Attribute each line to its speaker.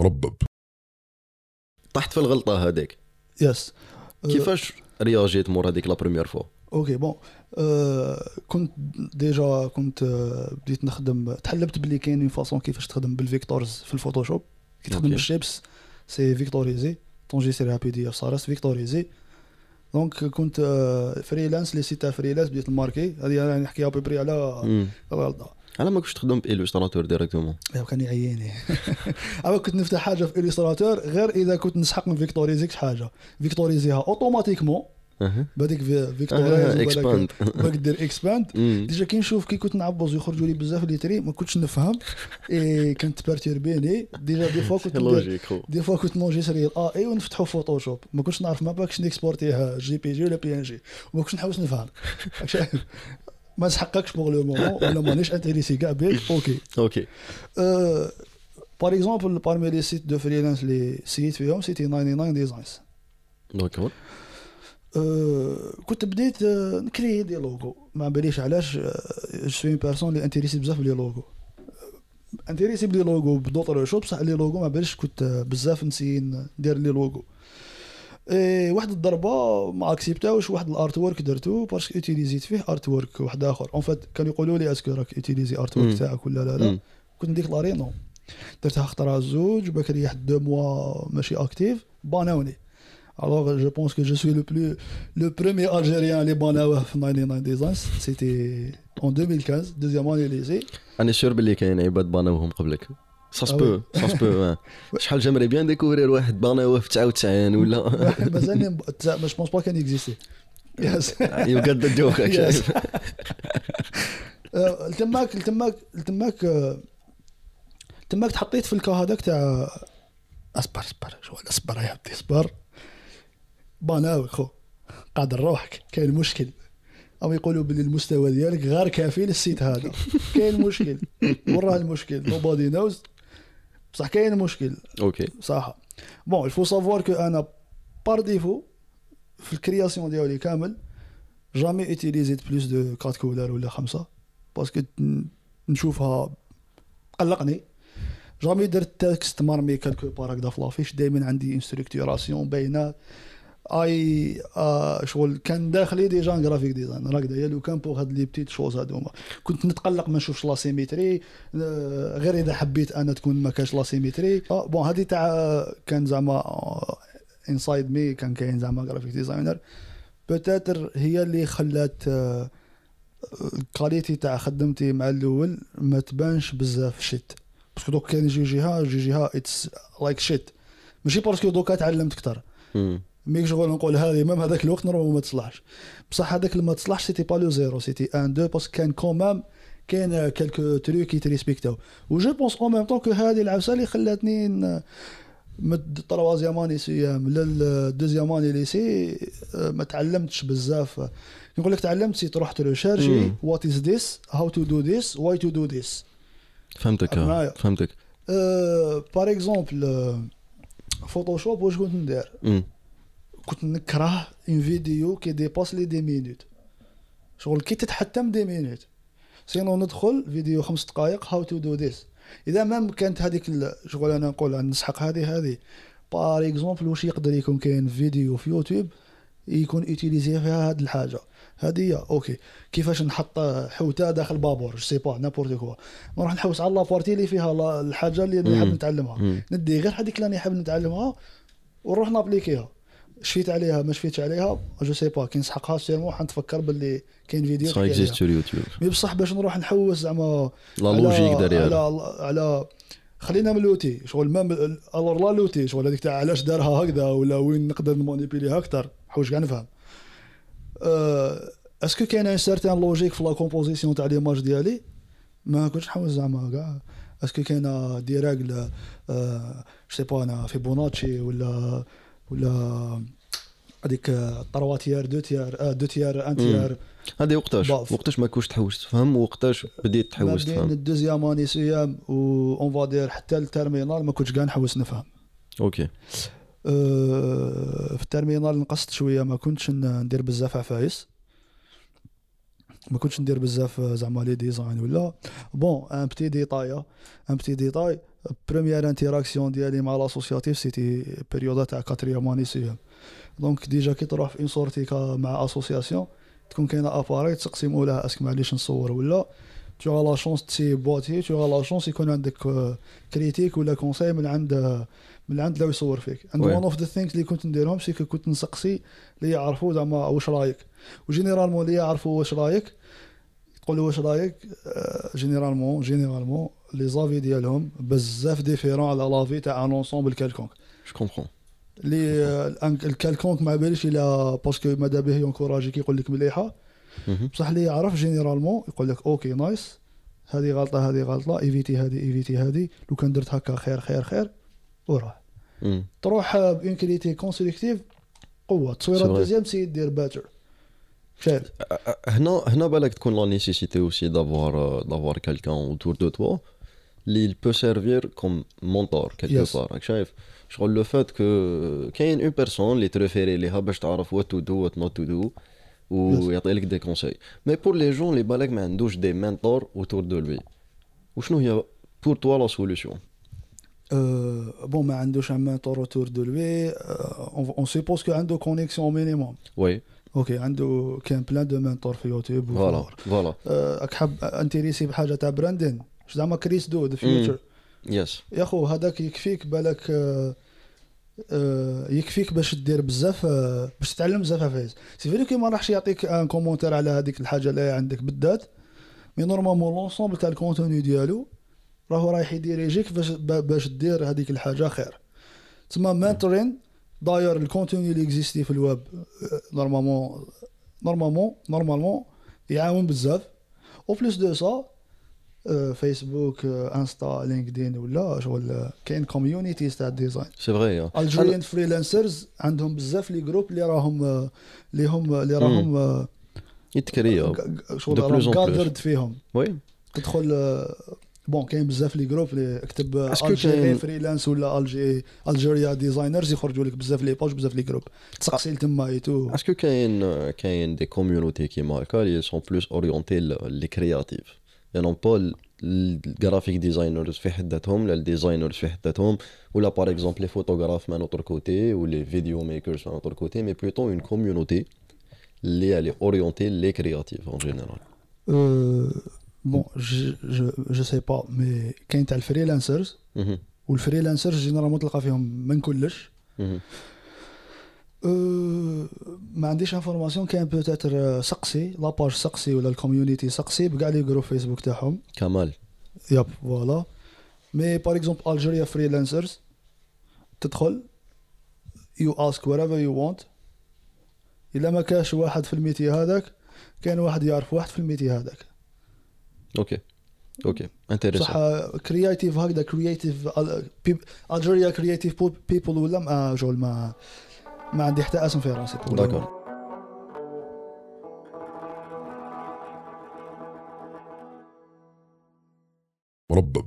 Speaker 1: مربب.
Speaker 2: طحت في الغلطة هذيك
Speaker 3: yes
Speaker 2: كيفاش réagit مور هذيك la première fois؟
Speaker 3: okay bon آه كنت déjà كنت آه بديت نخدم تحلبت بلي كاين une façon كيفاش تخدم بال vectors في ال Photoshop. كي تخدم. بال shapes c'est vectorisé ت enregistrer ها PDF صار vectorisé donc كنت freelance les sites freelance بديت ن marquer. هذه أنا نحكي à peu près على
Speaker 2: même.
Speaker 3: الغلطة.
Speaker 2: على ما كنتش تخدم ب Illustrator
Speaker 3: directement كان يعيني. أما كنت نفتح حاجة في Illustrator غير إذا كنت نسحق ن vectoriser كاش حاجة. vectoriser ها automatiquement بهذيك vectorize
Speaker 2: expand
Speaker 3: باك دير expand déjà كي نشوف كي كنت نعبز ويخرجوا لي بزاف les traits ما كنتش نفهم. et كانت perturber ني déjà des
Speaker 2: fois كنت
Speaker 3: des fois كنت ن enregistrer ال AI ونفتحوا Photoshop ما كنتش نعرف ما باكش ن exporter ها JPG ولا PNG وما كنتش نحوس نفهم. ما نسحقكش pour le moment ولا مانيش intéressé كاع بيك okay.
Speaker 2: okay.
Speaker 3: par exemple parmi les sites de freelance اللي سيت فيهم c'était 99
Speaker 2: designs
Speaker 3: أه كنت بديت أه، ن créer des logos ما باليش علاش je suis personne اللي intéressé بزاف ب les logos intéressé ب les logos ب d'autres choses بصح les logos ما باليش كنت أه، بزاف ن essayer ندير les logos إيه واحد الضربة ما accepter اوش واحد ال artwork درتو parce que utilisé ت فيه artwork واحد آخر. en fait كانوا يقولوا لي est-ce que راك utilisé
Speaker 2: artwork.
Speaker 3: تاعك ولا لا لا. كنت déclaré no درتها خطره زوج وباك لي واحد deux mois ماشي actif ban اوني. alors je pense que je suis le plus le premier algérien اللي ban اوه في 99 designs c'était en 2015 deuxième année lycée
Speaker 2: أنا sûr باللي كاين عباد ban اوهم قبلك. ça
Speaker 3: se
Speaker 2: peut ça se peut شحال j'aimerais bien découvrir واحد ban اوه في 99 ولا
Speaker 3: مازالني mais je pense pas كان exister yes
Speaker 2: you got the joke
Speaker 3: Yes. آه، تماك تماك تماك تماك تحطيت في ال cas هذاك تاع اصبر اصبر شو اصبر يا ودي اصبر ban اوك يا خو قادر روحك كاين مشكل أو يقولوا باللي المستوى ديالك غير كافي لل site هذا كاين مشكل وراه المشكل nobody knows بصح كاين مشكل.
Speaker 2: okay.
Speaker 3: صح bon il faut savoir que أنا par défaut في ال création ديالي كامل jamais utilisé ت plus de 4 couleurs ولا خمسة parce que نشوفها قلقني. jamais درت texte مرمي quelque part هكذا في l'affiche. دائما عندي une structuration باينة. أي آه شغل. كان داخلي déjà graphic design هكذا يا لو كان pour هاد les petites choses هادوما كنت نتقلق ما نشوفش la symétrie آه، غير إذا حبيت أنا تكون ما كانش la symétrie آه bon هذه تاع كان زعما inside me كان كاين زعما graphic designer peut-être هي اللي خلات آه، ال qualité تاع خدمتي مع الأول ما تبانش بزاف shit parce que donc كان يجي جهه يجي جهه it's like shit ماشي parce que دوكا تعلمت
Speaker 2: أكثر.
Speaker 3: mais شغل نقول هذه même هذاك الوقت normal ما تصلحش بصح هذاك اللي ما تصلحش c'était pas le zéro c'était un deux parce que كان quand même كاين quelques trucs يت respecter او و je pense en même temps que هذه العفسة اللي خلاتني من ال troisième année CEM لل deuxième année lycée آه، ما تعلمتش بزاف نقول لك تعلمت c'est تروح ت
Speaker 2: rechercher.
Speaker 3: what is this how to do this why to do this
Speaker 2: فهمتك. فهمتك
Speaker 3: par exemple Photoshop واش كنت ندير. كنت نكره une vidéo qui dépasse les dix minutes شغل كي تتحتم dix minutes sinon ندخل فيديو خمس دقائق how to do this إذا ما كانت هذيك شغل أنا نقول نسحق هذه هذه. par exemple واش يقدر يكون كاين فيديو في يوتيوب يكون utilisé فيها هذه الحاجة. هذه هي. okay. كيفاش نحط حوتة داخل بابور؟ je sais pas n'importe quoi نروح نحوس على la partie اللي فيها الحاجة اللي. حاب نتعلمها. ندي غير هذيك اللي أنا حاب نتعلمها ونروح ن appliquer ها. شفيت عليها ما شفيتش عليها je sais pas كي نسحقها sûrement حنتفكر باللي كاين فيديو عليها.
Speaker 2: existe sur يوتيوب.
Speaker 3: mais بصح باش نروح نحوس زعما
Speaker 2: la
Speaker 3: على-
Speaker 2: logique derrière ال
Speaker 3: على على خلينا من l'outil شغل mais alors لا l'outil شغل هذيك تاع علاش دارها هكذا ولا وين نقدر ن manipuler ها أكثر حوش كاع نفهم. أه est-ce que كاين une certaine logique في la composition تاع l'image ديالي؟ ما كنتش نحوس زعما كاع. est-ce que كاين des règles أه sais pas أنا فيبوناتشي ولا ولا هذيك trois tiers deux tiers آه deux tiers un tiers
Speaker 2: هذه وقتاش. وقتاش ما كنتش تحوس؟ تفهم؟ وقتاش بديت تحوس؟
Speaker 3: بين
Speaker 2: تفهم؟
Speaker 3: ال deuxième année CEM و on va dire حتى ال terminale ما كنتش كاع نحوس نفهم.
Speaker 2: okay.
Speaker 3: أه، في ال terminale نقصت شوية ما كنتش ندير بزاف عفايس. ما كنتش ندير بزاف زعما les designs ولا. bon un petit détail un petit détail première interaction ديالي مع l'associatif c'était période تاع quatrième année donc déjà كي تروح في une sortie كا- مع association تكون كاينة appareil تسقسي مولاها est-ce que معليش نصور ولا. Tu as la chance تسيبواتي tu as la chance يكون عندك critique ولا conseil من عند من عند لو يصور فيك.
Speaker 2: oui.
Speaker 3: one of the things اللي كنت نديرهم c'est كنت نسقسي اللي يعرفوا زعما واش رايك. و généralement اللي يعرفوا واش رايك تقول له واش رايك؟ généralement généralement les avis ديالهم بزاف différents على l'avis تاع un
Speaker 2: ensemble quelconque
Speaker 3: je آه، الأن- ال quelconque ما باليش الا parce que ماذا به ي encourager ك يقول لك مليحه بصح اللي يعرف généralement يقول لك okay nice هذه غلطه هذه غلطه éviter هذه éviter هذه لو كان درت هكا خير خير خير وراح تروح bon critique constructive قوه تصويره
Speaker 2: vrai.
Speaker 3: deuxième c'est دير باتر
Speaker 2: هنا هنا بالك تكون la nécessité aussi d'avoir d'avoir quelqu'un autour de toi. اللي peut servir comme mentor quelque
Speaker 3: Yes.
Speaker 2: بار راك شايف؟ شغل le fait que كاين une personne اللي t référer ليها باش تعرف what to do what not to do ويعطي لك des conseils mais pour les gens اللي بالك ما عندوش des mentors autour de lui وشنو هي pour toi la solution
Speaker 3: أه bon ما عندوش un mentor autour de lui on suppose que عنده connexion minimum
Speaker 2: oui
Speaker 3: okay عنده كان plein de mentors في يوتيوب
Speaker 2: voilà.
Speaker 3: voilà. راك حاب intéressé بحاجة تاع branding؟ زعما Chris Do The Futur
Speaker 2: yes
Speaker 3: يا خو هذاك يكفيك بالك آه، آه، يكفيك باش دير بزاف آه، باش تتعلم بزاف عفايس c'est vrai كي ما راحش يعطيك un commentaire على هذيك الحاجة اللي عندك بالذات mais normalement l'ensemble تاع ال contenu ديالو راهو رايح ي diriger ك باش با- باش دير هذيك الحاجة خير. تسمى mentor داير ال contenu اللي اكزيستي في ال web normalement normalement normalement يعاون بزاف en plus de ça فيسبوك انستا لينكدين ولا شغل كاين communities تاع ال
Speaker 2: design c'est
Speaker 3: vrai Algerian freelancers عندهم بزاف les groupes اللي راهم اللي هم اللي راهم ق- شغل. cadrer فيهم
Speaker 2: oui
Speaker 3: تدخل bon كاين بزاف les groupes اللي اكتب
Speaker 2: Algérie
Speaker 3: freelance ولا الجي Algeria designers يخرجوا لك بزاف les pages بزاف les groupes تسقسي تما ايتو
Speaker 2: est-ce que كاين كاين des communautés كيما هكا اللي sont plus orientées les créatifs يعني pas ال graphic designers في حد ذاتهم لا ال designers في حد ذاتهم ولا par exemple les photographes من autre côté و les video makers من autre côté mais plutôt une communauté اللي اللي orientée les créatifs en général
Speaker 3: bon je je sais pas mais كاين تاع ال freelancers وال freelancers généralement تلقى فيهم من كلش ما عنديش information كاين peut-être سقسي la page سقسي ولا ال community سقسي بكاع les groupes فيسبوك تاعهم
Speaker 2: كمال
Speaker 3: yep voilà mais par exemple Algeria freelancers تدخل you ask whatever you want الا ما كاش واحد في ال métier هذاك كاين واحد يعرف واحد في ال métier
Speaker 2: هذاك okay.
Speaker 3: okay.
Speaker 2: intéressant
Speaker 3: creative هكذا creative Algeria creative people ولا ما شغل ما ما عندي حتى اسم في راسي.
Speaker 2: d'accord.
Speaker 1: مربب